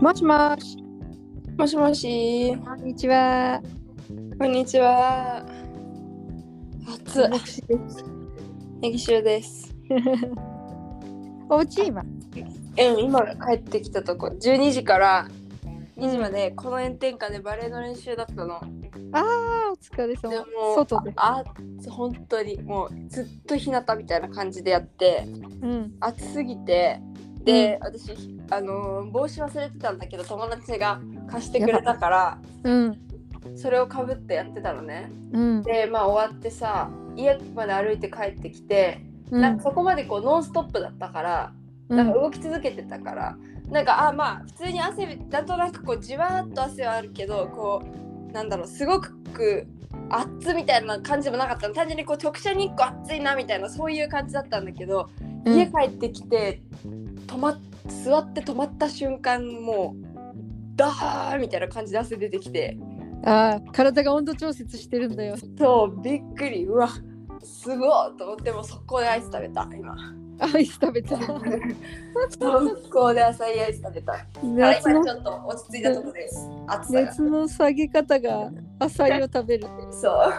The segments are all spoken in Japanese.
もしもし。もしもし。こんにちは。こんにちは。暑い。私です。ネギシュです。おうち今。うん、今帰ってきたとこ。12時から2時までこの炎天下でバレエの練習だったの。ああ、お疲れ様でも。外で。ああ本当にもうずっと日向みたいな感じでやってうん。暑すぎてで、私あのー帽子忘れてたんだけど友達が貸してくれたからうん。それをかぶってやってたのね。うん。でまあ終わってさ家まで歩いて帰ってきて、なんかそこまでこうノンストップだったから、なんか動き続けてたからなんかあまあ普通に汗なんとなくこうじわーっと汗はあるけどこうなんだろうすごく熱みたいな感じでもなかったの単純にこう直射日光暑いなみたいなそういう感じだったんだけど、うん家帰ってきて止まっ座って止まった瞬間もうダーみたいな感じで汗出てきてああ、体が温度調節してるんだよ。そうびっくりうわすごいと思ってもう速攻でアイス食べた今アイス食べた。速攻で浅いアイス食べたあ熱の今ちょっと落ち着いたとこです。熱の下げ方が浅いを食べる。そう。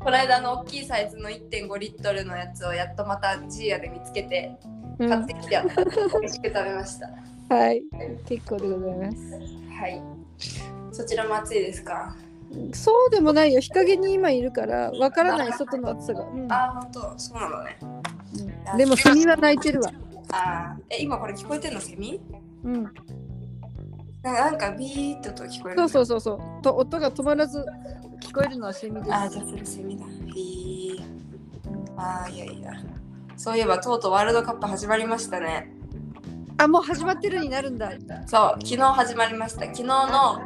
この間の大きいサイズの1.5リットルのやつをやっとまたジーヤで見つけてうん、買ってきてやった。美味しく食べました。はい。結構でございます。はい。そちらも暑いですか？そうでもないよ。日陰に今いるから、わからない外の暑さが。うんあ、本当、そうなのね。うんでもセミは鳴いてるわ。あー、え、今これ聞こえてんのセミ？うん。なんかなんかビーッとと聞こえる。そうそうそうそう。と音が止まらず聞こえるのはセミです。あー、じゃあそれセミだ。へーあー、いやいや。そういえばとうとうワールドカップ始まりましたね。あ、もう始まってるになるんだ。そう、昨日始まりました。昨日の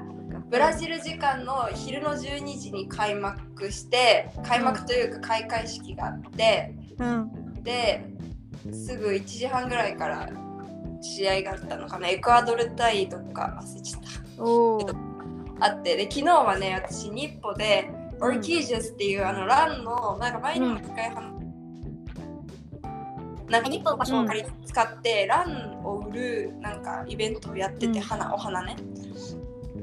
ブラジル時間の昼の12時に開幕して、開幕というか開会式があって、うん。ですぐ1時半ぐらいから試合があったのかな。エクアドル対とか忘れちゃっ。た。あって、で、昨日はね、私、日歩で、オルキージャスっていうあのランの、なんか前にも一回話なんか日本の場所を借り使って、ランを売るなんかイベントをやってて、うん花お花ね。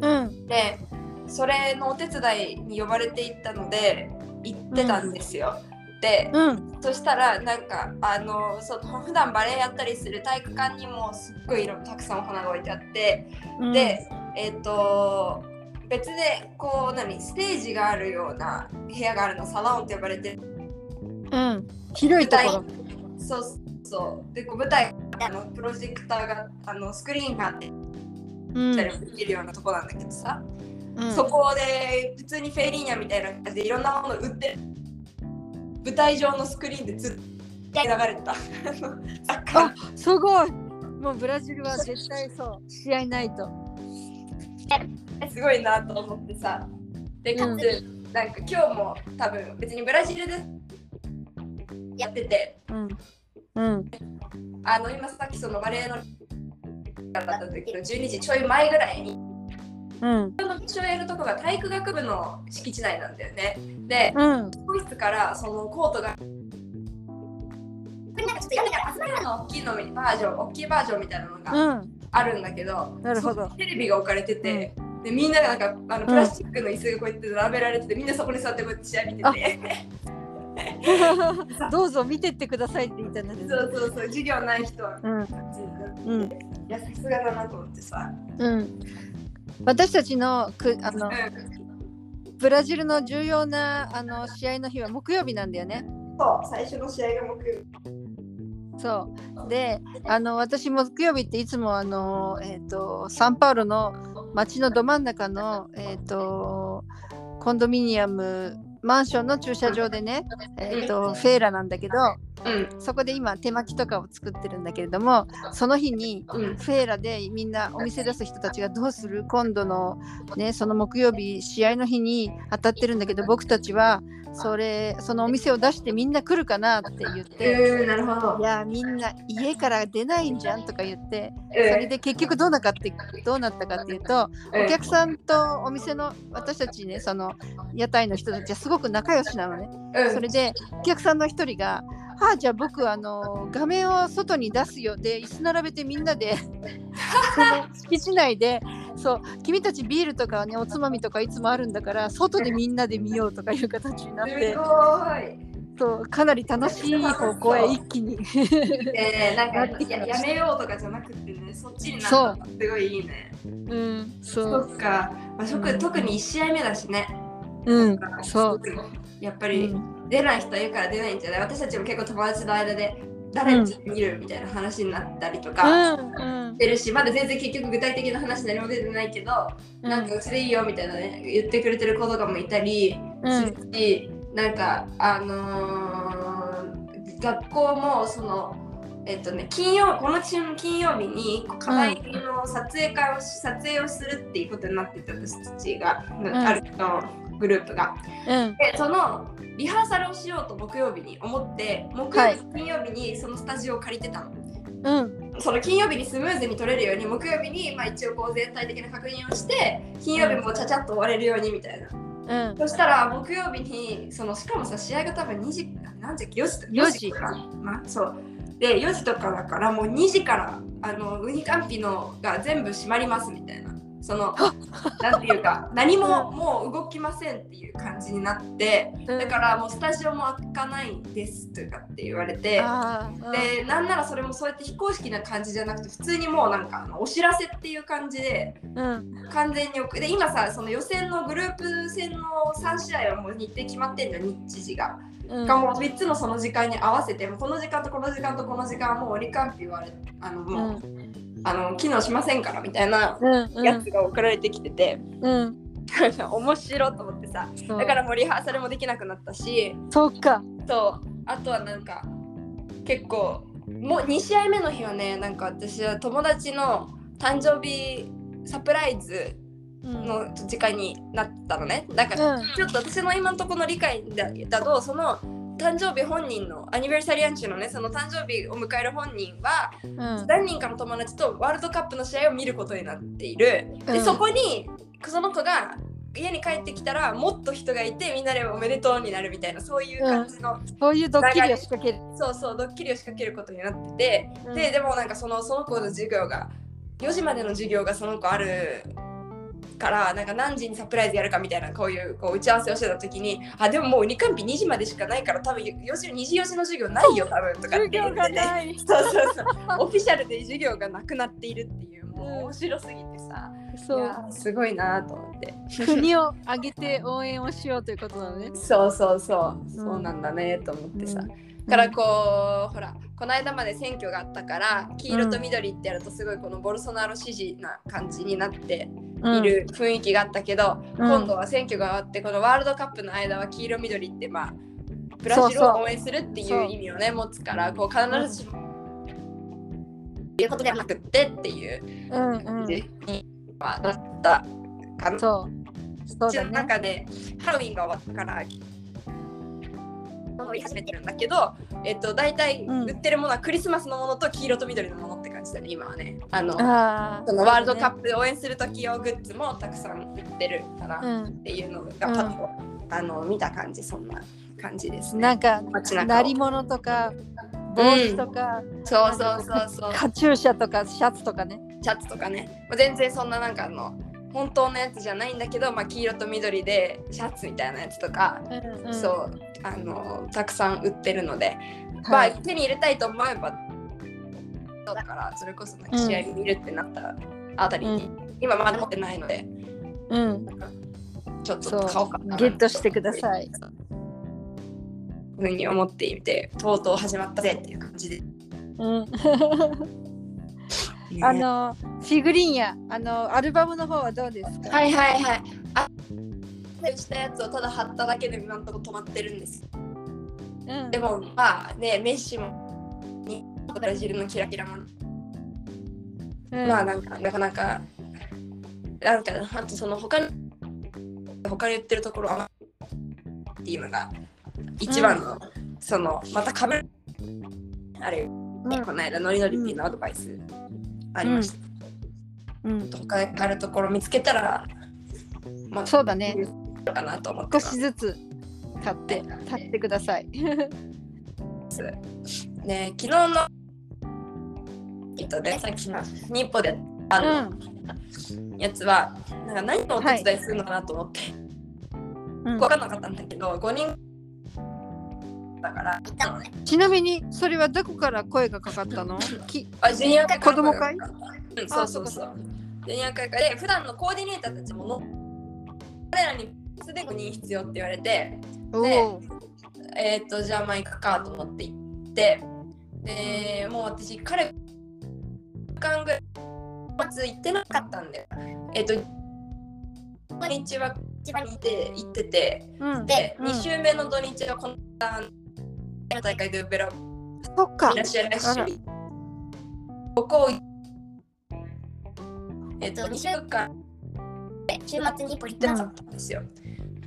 うん。でそれのお手伝いに呼ばれていったので行ってたんですよ。でうん。そしたらなんかあのその普段バレエやったりする体育館にもすっごい色たくさんお花が置いてあって、うん、でえっ、と別でこう何ステージがあるような部屋があるのサロンって呼ばれてうん。広いところ。そうそう。でこう舞台あのプロジェクターがあのスクリーンがあってうんたりもできるようなとこなんだけどさ、うん。そこで普通にフェイリーニャみたいな感じでいろんなもの売ってる。舞台上のスクリーンでずっと流れてた。あすごい。もうブラジルは絶対そう。試合ないと。すごいなと思ってさ。でかつ、なんか今日も多分別にブラジルでやってて。うん。うん。あの今さっきそのバレエのだった時の12時ちょい前ぐらいにうん。その一応やるとこが体育学部の敷地内なんだよね。でうん。教室からそのコートがなんかちょっとやめたの大きいのバージョン大きいバージョンみたいなのがうん。あるんだけど、なるほど。テレビが置かれてて、でみんながなんかあのプラスチックの椅子がこうやって並べられててみんなそこに座ってこうやって試合見てて どうぞ見てってくださいって言ったんだけど。そうそうそう授業ない人は。うん。うんいやさすがだなと思ってさ、うん。私たちのくあのうブラジルの重要なあの試合の日は木曜日なんだよね。ん、そう最初の試合が木曜日。そう。であの私木曜日っていつもあの、えー、とサンパウロの街のど真ん中の、えー、とコンドミニアムマンションの駐車場でね、えー、とフェーラなんだけどうん。そこで今手巻きとかを作ってるんだけれどもその日にうん。フェーラでみんなお店出す人たちがどうする？今度のねその木曜日試合の日に当たってるんだけど僕たちはそれそのお店を出してみんな来るかなって言って。えー、なるほど。いやみんな家から出ないんじゃんとか言ってそえれで結局どうなかってどうなったかっていうとお客さんとお店の私たちねその屋台の人たちはすごく仲良しなのね。うん。それでお客さんの一人が「はあじゃあ僕あの画面を外に出すよ」で 椅子並べてみんなで その敷地内でそう君たちビールとかねおつまみとかいつもあるんだから外でみんなで見ようとかいう形になってすごい。そうかなり楽しい方向へ一気に。でなんかややめようとかじゃなくてねそっちになったのすごいいいね。うんそそうっか、まあ、特に1試合目だしね。うんそう。やっぱりうん出ない人いるから出ないんじゃない？私たちも結構友達の間で誰に見るみたいな話になったりとかうん。してるし、まだ全然結局具体的な話何も出てないけど、うん。なんかうちでいいよみたいなね言ってくれてる子とかもいたりするし、なんかあのー学校もそのえっとね金曜この週の金曜日に課題の撮影会をし、撮影をするっていうことになってて私たちが、あるのグループが。うん。でそのリハーサルをしようと木曜日に思って木曜はい日、金曜日にそのスタジオを借りてたの。うん。その金曜日にスムーズに撮れるように木曜日に、まあ、一応こう全体的な確認をして金曜日もちゃちゃっと終われるようにみたいな。うん。そしたら木曜日にそのしかもさ試合が多分2時何時4時と4時かまあそう。で4時とかだからもう2時からあのウニカンピのが全部閉まりますみたいなそのなんていうか 何ももう動きませんっていう感じになってだからもうスタジオも開かないですとかって言われて。でなんならそれもそうやって非公式な感じじゃなくて普通にもうなんかあのお知らせっていう感じでうん。完全に送で今さその予選のグループ戦の3試合はもう日程決まってんの日時が。うん。がもう3つのその時間に合わせてこの時間とこの時間とこの時間はもう折り返って言われあのもう、あの機能しませんからみたいなうんうん。やつが送られてきてて、うん。面白いと思ってさだからもうリハーサルもできなくなったし。そっか。そう。あとはなんか結構もう2試合目の日はねなんか私は友達の誕生日サプライズうん。の時間になったのね。だからうん。ちょっと私の今のところの理解だだとその誕生日本人のアニバーサリアンチュのねその誕生日を迎える本人はうん。何人かの友達とワールドカップの試合を見ることになっている。で、うん。そこにその子が家に帰ってきたらもっと人がいてみんなでおめでとうになるみたいなそういう感じの、そういうドッキリを仕掛ける。そうそうドッキリを仕掛けることになってて、うん。ででもなんかそのその子の授業が4時までの授業がその子あるからなんか何時にサプライズやるかみたいなこういうこう打ち合わせをしてた時にあでももう2カンピ2時までしかないから多分4時2時4時の授業ないよ多分とかって言ってねい。そうそうそう。オフィシャルで授業がなくなっているっていうもう。うん面白すぎてさ、いそう。や。すごいなと思って。国を挙げて応援をしようということなのね。そうそうそう。そうなんだねと思ってさ、うん。だからこうほらこの間まで選挙があったから黄色と緑ってやるとすごいこのボルソナロ支持な感じになっている雰囲気があったけど、うん。今度は選挙が終わってこのワールドカップの間は黄色緑ってまあブラジルそうそうを応援するっていそう。う意味をね持つからこう必ずしもいうことではなくってっていううんうん。感じにはなったかな。そう。そううちの中でハロウィンが終わったから乗り始めてるんだけど、えっと、大体うん。売ってるものはクリスマスのものと黄色と緑のものって感じだね今はね。あのそのワールドカップで応援する時用グッズもたくさん売ってるかなうん。っていうのがパッと、あの見た感じそんな感じですね。なんか鳴り物とか帽子とか、そうそうそうそう。カチューシャとかシャツとかね。シャツとかね。全然そんななんかあの本当のやつじゃないんだけど、まあ、黄色と緑でシャツみたいなやつとかうんうん。そうあのたくさん売ってるので、はい。まあ手に入れたいと思えばだからそれこそなんか試合見るってなったあたりに、今まだ持ってないのでうん。ちょっと買おうかな。ゲットしてください。ふうに思っていてとうとう始まったぜっていう感じで、うん ね。あのフィグリーンやあのアルバムの方はどうですか、はいはいはい。あしたやつをただ貼っただけで今のところ止まってるんです。うん。でもまあねメッシもにブラジルのキラキラも。うん。まあなんかなかなかなんかあとその他に他に言ってるところはっていうのが一番の、そのまたかぶるあれ、うん。この間ノリノリっていうのアドバイスありました、うん、他にあるところ見つけたらまあそうだね。かなと思って少しずつ買って買ってください。ね昨日のえっとねさっきの日報であの、やつはなんか何のお手伝いするのかなと思って、うん。分かんなかったんだけど5人だから行ったのねちなみにそれはどこから声がかかったの？きあジュニア会子供会？うんそうそうそう。ジュニア会から。で普段のコーディネーターたちもの彼らにすで5人必要って言われておおえっ、とじゃあまあ行くかと思って行ってでもう私彼間ぐらいまず行ってなかったんでえっ、と土日は千葉に行って行っててうん。で、うん。2週目の土日はこの大会でウベラそっか。いらっしゃいらっし。ゃいここをえっと2週間。週末にポリ行ってなかったんですよ。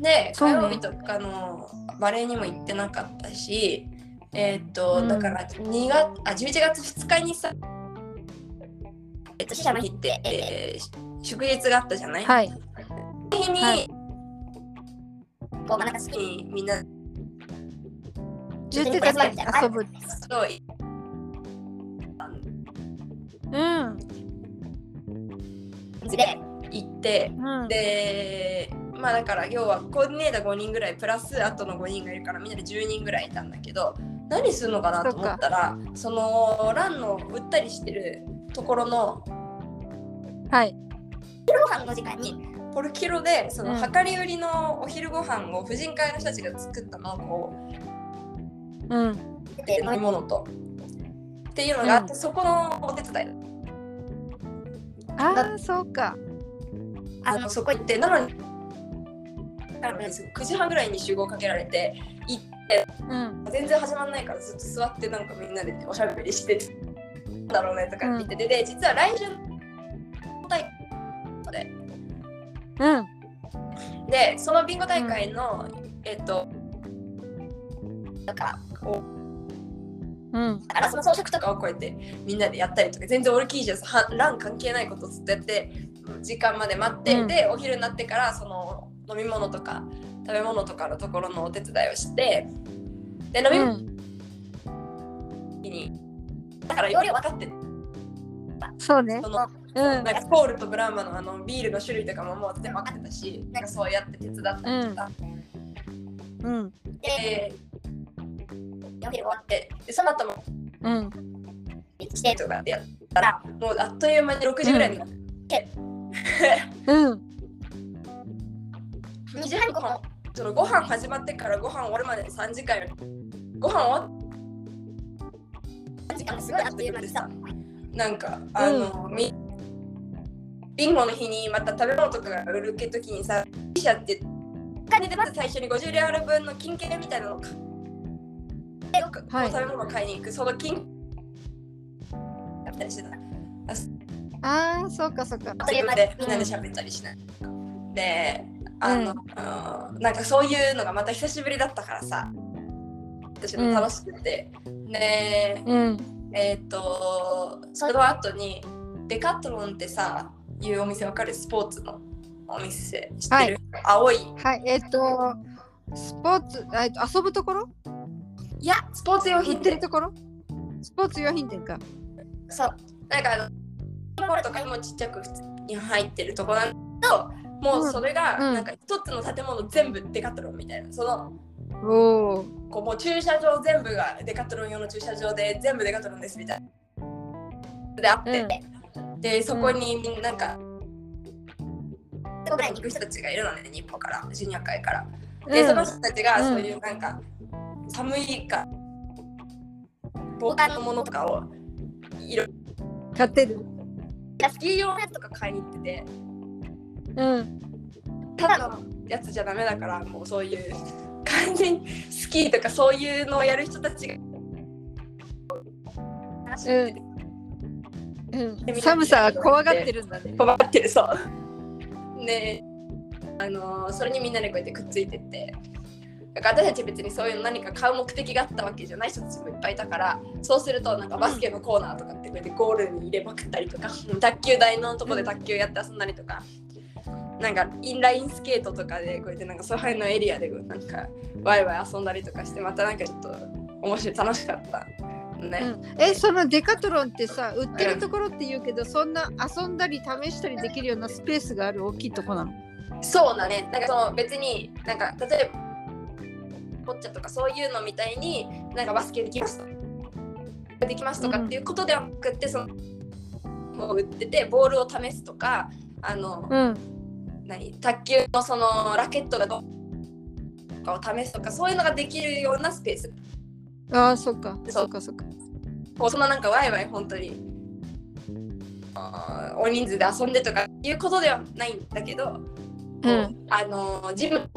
で、火曜日とかのバレエにも行ってなかったし、えーっと、うん。だから2月あ11月2日にさ、えっと、死者の日って、えー祝日があったじゃない、はい。その日に、はい。こう真ん中好きにみんな言ってたね。遊ぶとうん。で行って、うん。で、まあだから要はコーディネーター5人ぐらいプラスあとの5人がいるからみんなで10人ぐらいいたんだけど何するのかなと思ったらそのランの売ったりしてるところのはい。ご飯の時間にポルキロでそのうん。量り売りのお昼ご飯を婦人会の人たちが作ったのをこうん。うで飲み物と。っていうのがあって、そこのお手伝い。ああそうか。あのそこ行ってなのに9時半ぐらいに集合かけられて行ってうん。全然始まんないからずっと座ってなんかみんなでおしゃべりしてなんだろうねとか言ってて、で実は来週の大会でうん。でそのビンゴ大会の、えっととかう。ん。だからその装飾とかをこうやってみんなでやったりとか全然俺キーじゃさラン関係ないことずっとやって時間まで待って、うんでお昼になってからその飲み物とか食べ物とかのところのお手伝いをしてで飲み物うん。に、だから容量分かってるそうね。そのうん。なんかコールとブラーマのあのビールの種類とかももう全部分かってたしなんかそうやって手伝ったりとか、うん。でお昼終わっででその後もうん。てしてとかでやったらもうあっという間に6時ぐらいになって、うん。2時半にご飯そのご飯始まってからご飯終わるまでの3時間よりご飯終わ時間がすごいあっという間にさなんかあの、みビンゴの日にまた食べ物とかが売るけ時にさピシャって金でまず最初に50レアル分の金券みたいなのを買ってはい。食べ物を買いに行く。その金やったりしてたああそうかそうか。自分でみんなで喋ったりしない、であの、うん。なんかそういうのがまた久しぶりだったからさ。私も楽しくて、でうん。えっ、とその後にデカトロンってさいうお店わかる？スポーツのお店知ってる、青い。はい。えっとスポーツえっと遊ぶところ？いやスポーツ用売品店って。るところスポーツ用品店か。そう。なんかあのところとかにもちっちゃく普通に入ってるとこなんだけどもうそれがうん。なんか一つの建物全部デカトロンみたいな。そのおおこうもう駐車場全部がデカトロン用の駐車場で全部デカトロンですみたいな。であって、でそこにみんななんかそこぐらいに行く人たちがいるのね日本からジュニア会から。で、その人たちがそういうなんか、寒いか防寒のものとかをいろ買ってる。スキー用のやつとか買いに行ってて。うん。ただのやつじゃダメだからもうそういう完全にスキーとかそういうのをやる人たちが。うん。寒さは怖がってるんだね。困ってるそう。であのそれにみんなでこうやってくっついてってだから私たち別にそういうの何か買う目的があったわけじゃない人たちもいっぱいいたからそうするとなんかバスケのコーナーとかってこうやってゴールに入れまくったりとか 卓球台のとこで卓球やって遊んだりとかなんかインラインスケートとかでこうやってなんかその辺のエリアでなんかワイワイ遊んだりとかしてまたなんかちょっと面白い楽しかった。ね、うん、えそのデカトロンってさ売ってるところって言うけどそんな遊んだり試したりできるようなスペースがある大きいとこなの？そうだね。なんかその別になんか例えばボッチャとかそういうのみたいになんかバスケできますできますとかっていうことではなくて、そのもう売っててボールを試すとかあの、うん。何卓球のそのラケットがどうかを試すとかそういうのができるようなスペース。ああそっか。そう。そっかそっか。そんななんかワイワイ本当に大人数で遊んでとかいうことではないんだけど、うん。あのジム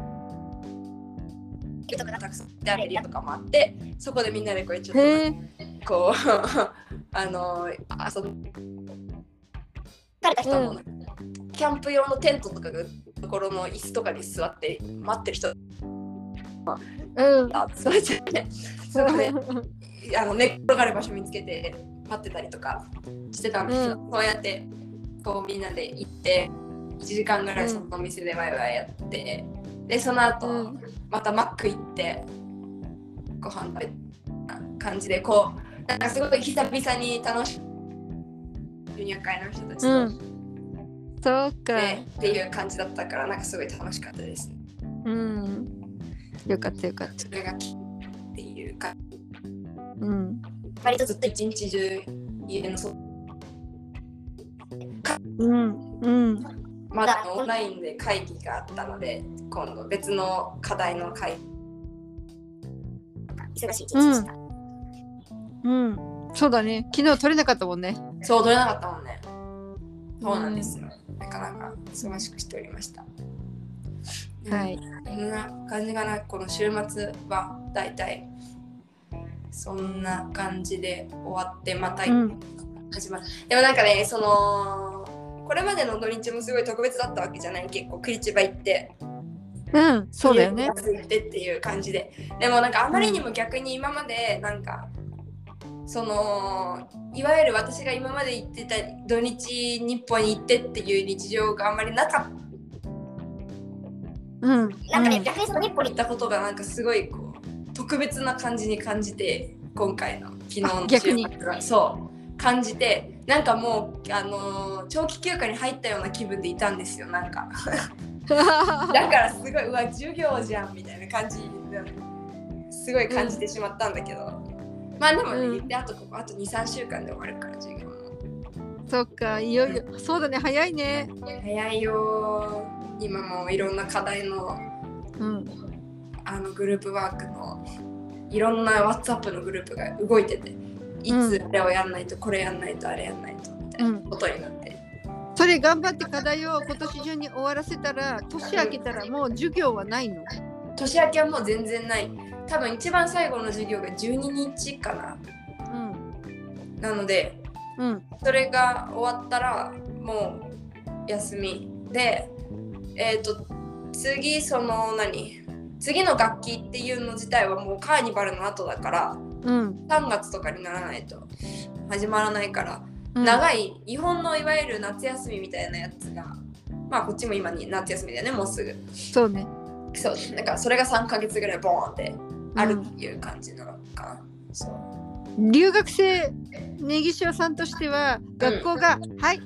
とかがたくさんやるエリアとかもあってそこでみんなでこうちょっとこうあの遊んで疲れた人うん。キャンプ用のテントとかがところの椅子とかに座って待ってる人。うん。が座っちゃって。そこであの寝っ転がる場所見つけて待ってたりとかしてたんですけど、そうやってこうみんなで行って1時間ぐらいそのお店でワイワイやって、でその後、うんまたマック行ってご飯食べた感じでこうなんかすごい久々に楽しいジュニア会の人たちと、うん。そうか。でっていう感じだったからなんかすごい楽しかったです。うん。よかったよかった。それがきっていうかうん。割とずっと一日中家の外うん。うんまだオンラインで会議があったので今度別の課題の会。忙しい一日でした。うん。そうだね。昨日取れなかったもんね。そう取れなかったもんね。そうなんですよ、なかなか忙しくしておりました。はい。こん。な感じかな。この週末はだいたいそんな感じで終わってまたうん。始まる、でもなんかねそのこれまでの土日もすごい特別だったわけじゃない？結構クリチバ行って。うんそうだよね。ってっていう感じで。でもなんかあまりにも逆に今までなんかそのいわゆる私が今まで行ってた土日日本に行ってっていう日常があんまりなかっうんなんかね、うん逆にその日本にたことがなんかすごいこう特別な感じに感じて今回の昨日のあ逆に。そう感じてなんかもうあのー長期休暇に入ったような気分でいたんですよなんか。だからすごいうわ授業じゃんみたいな感じですごい感じてしまったんだけど、まあでもね、うん。あとここあと23週間で終わるから授業も。そっかいよいよ。そうだね早いね。早いよー。今もいろんな課題のうん。あのグループワークのいろんな WhatsApp のグループが動いてていつあれをやんないとこれやんないとあれやんないとみたいなことになって、それ頑張って課題を今年中に終わらせたら年明けたらもう授業はないの？年明けはもう全然ない。多分一番最後の授業が12日かな。うん。なのでうん。それが終わったらもう休み。でえっ、と次その何？次の楽器っていうの自体はもうカーニバルの後だからうん。3月とかにならないと。始まらないから、うん。長い日本のいわゆる夏休みみたいなやつがまあこっちも今に夏休みだよねもうすぐ。そうね。そう。だからそれが3ヶ月ぐらいボーンってあるっていう感じなのかな、そう。留学生ネギ塩さんとしては学校が「はい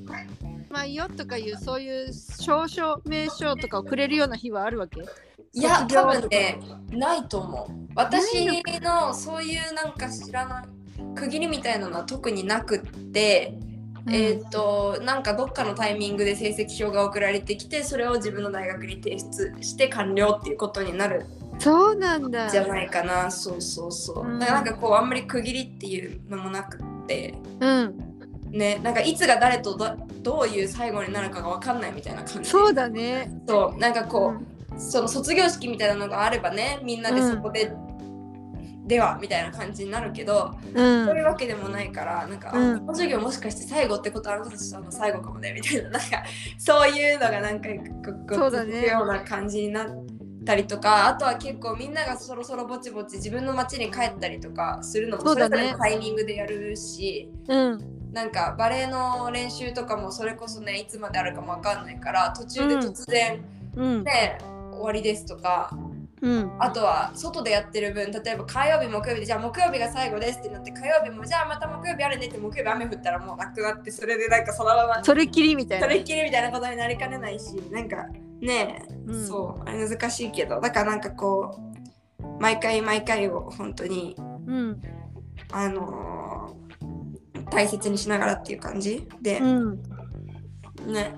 まあいいよ」とかいうそういう証書名称とかをくれるような日はあるわけ？いや多分ねないと思う私のそういうなんか知らない区切りみたいなのは特になくって、うん。えっ、となんかどっかのタイミングで成績表が送られてきてそれを自分の大学に提出して完了っていうことになるそうなんだ。じゃないかな。そうそうそう、うん。だからなんかこうあんまり区切りっていうのもなくって。うん。ねなんかいつが誰とどどういう最後になるかが分かんないみたいな感じ。そうだね。そうなんかこう、うんその卒業式みたいなのがあればねみんなでそこで、ではみたいな感じになるけど、うん。そういうわけでもないからなんか、あうん。この授業もしかして最後ってことあなたたちとの最後かもねみたいな。なんかそういうのがなんかここそうだね。続くような感じになったりとかあとは結構みんながそろそろぼちぼち自分の町に帰ったりとかするのもそれぞれのタイミングでやるし。うんなんかバレエの練習とかもそれこそねいつまであるかもわかんないから途中で突然うんね、終わりですとかうん。あとは外でやってる分例えば火曜日木曜日でじゃあ木曜日が最後ですってなって火曜日もじゃあまた木曜日あるねって木曜日雨降ったらもうなくなってそれでなんかそのままそれっきりみたいな。それっきりみたいなことになりかねないしなんかねえ、うん。そうあれ難しいけどだからなんかこう毎回毎回を本当にうん。あのー大切にしながらっていう感じで、うん。ね、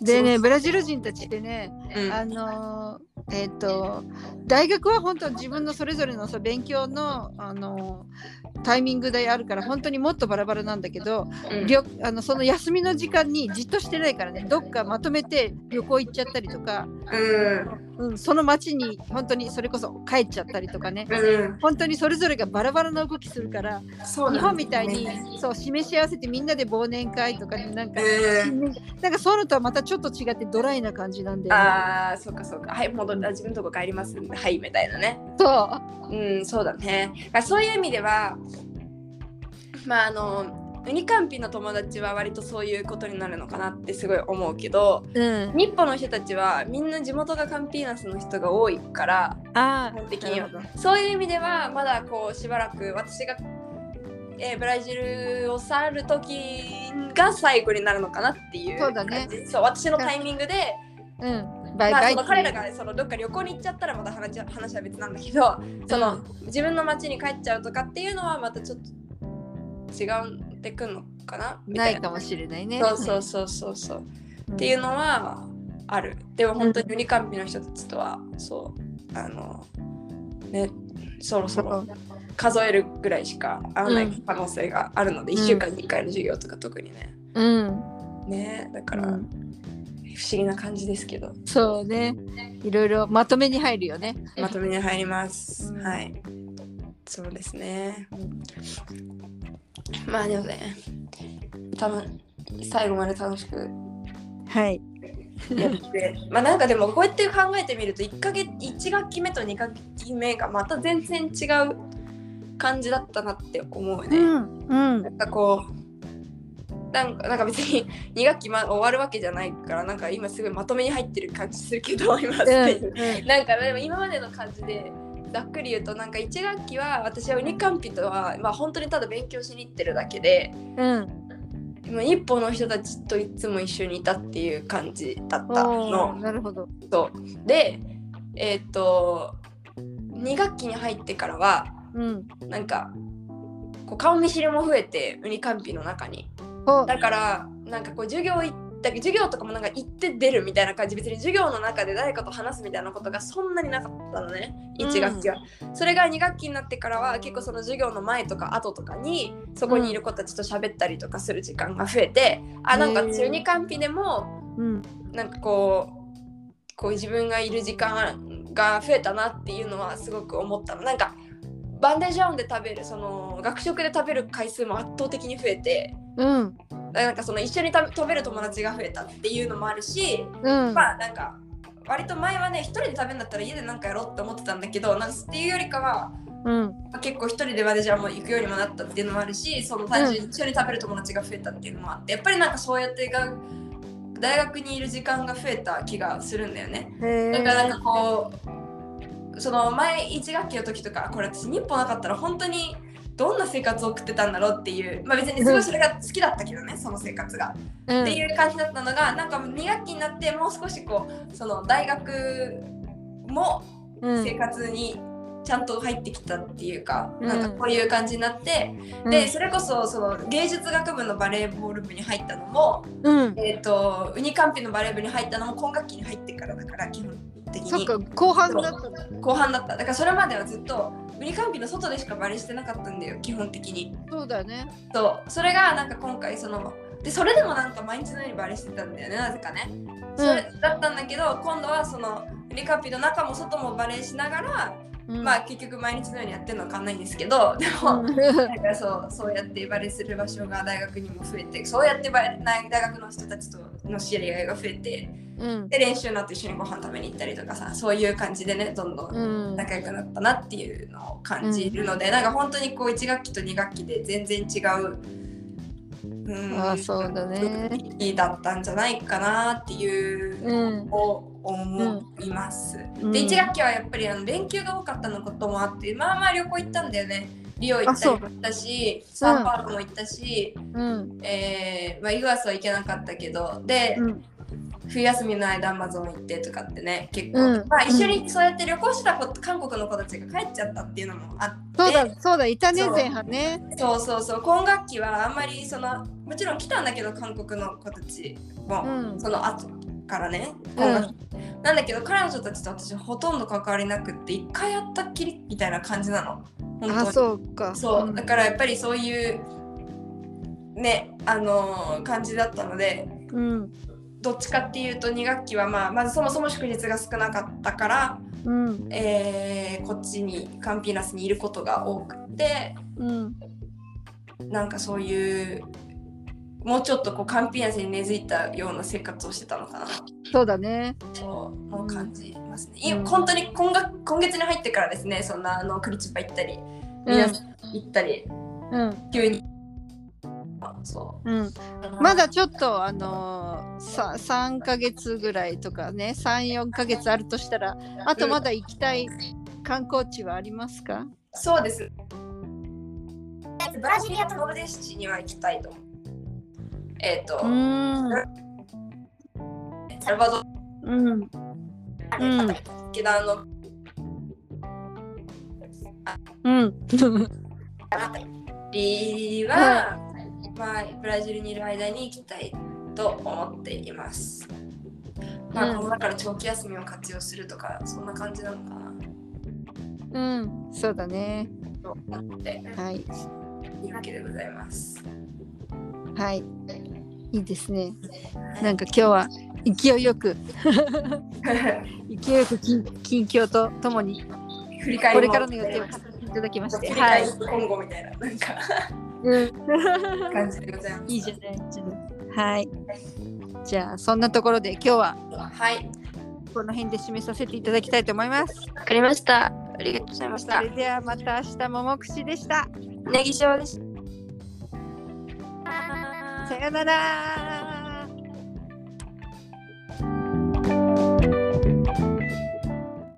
でねブラジル人たちってねうん、あのーえっ、と大学は本当自分のそれぞれのそう勉強の、あのータイミングであるから本当にもっとバラバラなんだけど、うん。あのその休みの時間にじっとしてないからね。どっかまとめて旅行行っちゃったりとか、うん。うん、その町に本当にそれこそ帰っちゃったりとかね。うん。本当にそれぞれがバラバラな動きするからそう日本みたいにねそう示し合わせてみんなで忘年会とかになんか、うん。なんかそういうのとはまたちょっと違ってドライな感じなんだよね。ああ、そうかそうか。はい、戻った。自分のとこ帰りますんで、はい、みたいなね。そうん、そうだね。あそういう意味では、まあ、あの、ウニカンピの友達は割とそういうことになるのかなってすごい思うけど、う。うん。日本の人たちはみんな地元がカンピーナスの人が多いから、あ基本的にはそういう意味ではまだこうしばらく私が、えーブラジルを去る時が最後になるのかなっていうそうだねそう私のタイミングで、ど。うん。バイまあ、彼らがそのどっか旅行に行っちゃったらまた話は話は別なんだけどその、自分の町に帰っちゃうとかっていうのはまたちょっと違ってくんのかな？みたいな。ないかもしれないね。そうそうそうそうそう、うんっていうのはある。でも本当にウニカンピの人たちとはそうあのねそろそろ数えるぐらいしか会わないうん。可能性があるので、うん。1週間に1回の授業とか特にね。うん。ねだから、うん不思議な感じですけどそうね。いろいろまとめに入るよね。まとめに入ります、うんはいそうですねまあでもね多分最後まで楽しくはい。やってまあなんかでもこうやって考えてみると1か月1学期目と2学期目がまた全然違う感じだったなって思うね、うん。うんな。んかこうなんかなんか別に 2学期、ま、終わるわけじゃないからなんか今すごいまとめに入ってる感じするけど 今すでに、なんかでも今までの感じでざっくり言うとなんか1学期は私はウニカンピとは、まあ、本当にただ勉強しに行ってるだけでうん。もう一歩の人たちといつも一緒にいたっていう感じだったおのー。なるほど。そうでえーっと2学期に入ってからはうん。なんかこう顔見知りも増えてウニカンピの中にだからなんかこう授業行った授業とかもなんか行って出るみたいな感じ。別に授業の中で誰かと話すみたいなことがそんなになかったのね。1学期は、それが2学期になってからは結構その授業の前とか後とかにそこにいる子たちと喋ったりとかする時間が増えて、あなんか中二カンピでもうん。なんかこうこう自分がいる時間が増えたなっていうのはすごく思ったの。なんかバンデージャオンで食べるその学食で食べる回数も圧倒的に増えてうん。なんかその一緒に食べる友達が増えたっていうのもあるし、うん。まあなんか割と前はね一人で食べるんだったら家でなんかやろうって思ってたんだけどなんかっていうよりかはうん。結構一人でバンデージャオンも行くようにもなったっていうのもあるしその単純に一緒に食べる友達が増えたっていうのもあってやっぱりなんかそうやってが大学にいる時間が増えた気がするんだよね。へだからなんえ。かこうその前1学期の時とかこれ私日本なかったら本当にどんな生活を送ってたんだろうっていうまあ別にすごいそれが好きだったけどねその生活が。うん。っていう感じだったのがなんか2学期になってもう少しこうその大学もうん。生活にちゃんと入ってきたっていうか、うん。なんかこういう感じになって、でそれこそその芸術学部のバレーボール部に入ったのも、うん。えー、とウニカンピのバレー部に入ったのも今学期に入ってからだから基本的に。そっか、後半だった。後半だった。だからそれまではずっとウニカンピの外でしかバレーしてなかったんだよ基本的に。そうだよね。そう。それがなんか今回そのでそれでもなんか毎日のようにバレーしてたんだよねなぜかね。それだったんだけど今度はそのウニカンピの中も外もバレーしながら、うん。まあ結局毎日のようにやってるのは変わんないんですけどでも、うん。なんかそうそうやってバレーする場所が大学にも増えてそうやってバレ大学の人たちとの知り合いが増えてうん。で練習の後一緒にご飯食べに行ったりとかさそういう感じでねどんどんうん。仲良くなったなっていうのを感じるので、なんか本当にこう1学期と2学期で全然違ううんああそうだね。だったんじゃないかなっていううん。のを思います。うんで1学期はやっぱりあの連休が多かったのこともあってまあまあ旅行行ったんだよね。リオ行ったりも行ったしサンパウロも行ったし、うん。えーまあ、イグアスは行けなかったけどで、うん。冬休みの間アマゾン行ってとかってね結構、うん。まあ、一緒にそうやって旅行した子韓国の子たちが帰っちゃったっていうのもあって。そうだ、そうだ、いたねそう、前半ね。そうそうそう。今学期はあんまりそのもちろん来たんだけど韓国の子たちも、うん。その後からね。なんだけど彼女たちと私ほとんど関わりなくって一回やったっきりみたいな感じなの。本当そうか。そう、ん。だからやっぱりそういうねあのー感じだったのでうん。どっちかっていうと2学期は、まあ、まずそもそも祝日が少なかったから、うん。えーこっちにカンピナスにいることが多くてうん。なんかそういうもうちょっとこうカンピナスに根付いたような生活をしてたのかなそうだね。そうもう感じますね、いうん本当に今が今月に入ってからですねそんなあのクリチッパ行ったりうん皆さん行ったり、うん。急にそうん。うまだちょっと、あのー、さ3ヶ月ぐらいとかね、3、4ヶ月あるとしたら、あとまだ行きたい観光地はありますか？そうですブラジリアとノルデシチには行きたいとえっ、と、うーん。サルバドうん。うん。ケダのうん。リは、まあ、ブラジルにいる間に行きたいと思っています。まあ、うんこの中から長期休みを活用するとか、そんな感じなのかなうん。そうだね。と思ってはい。いるわけでございます。はい。いいですね。なんか今日は勢いよく、勢いよく近近況とともに、振り返りもこれからの予定をいただきまして。はい。今後みたいななんかうん。感じでございます。いいじゃない。いいじゃないはい。じゃあ、そんなところで今日ははい。この辺で締めさせていただきたいと思います。わかりました。ありがとうございました。それではまた明日ももくしでした。ネギ塩でした。さよなら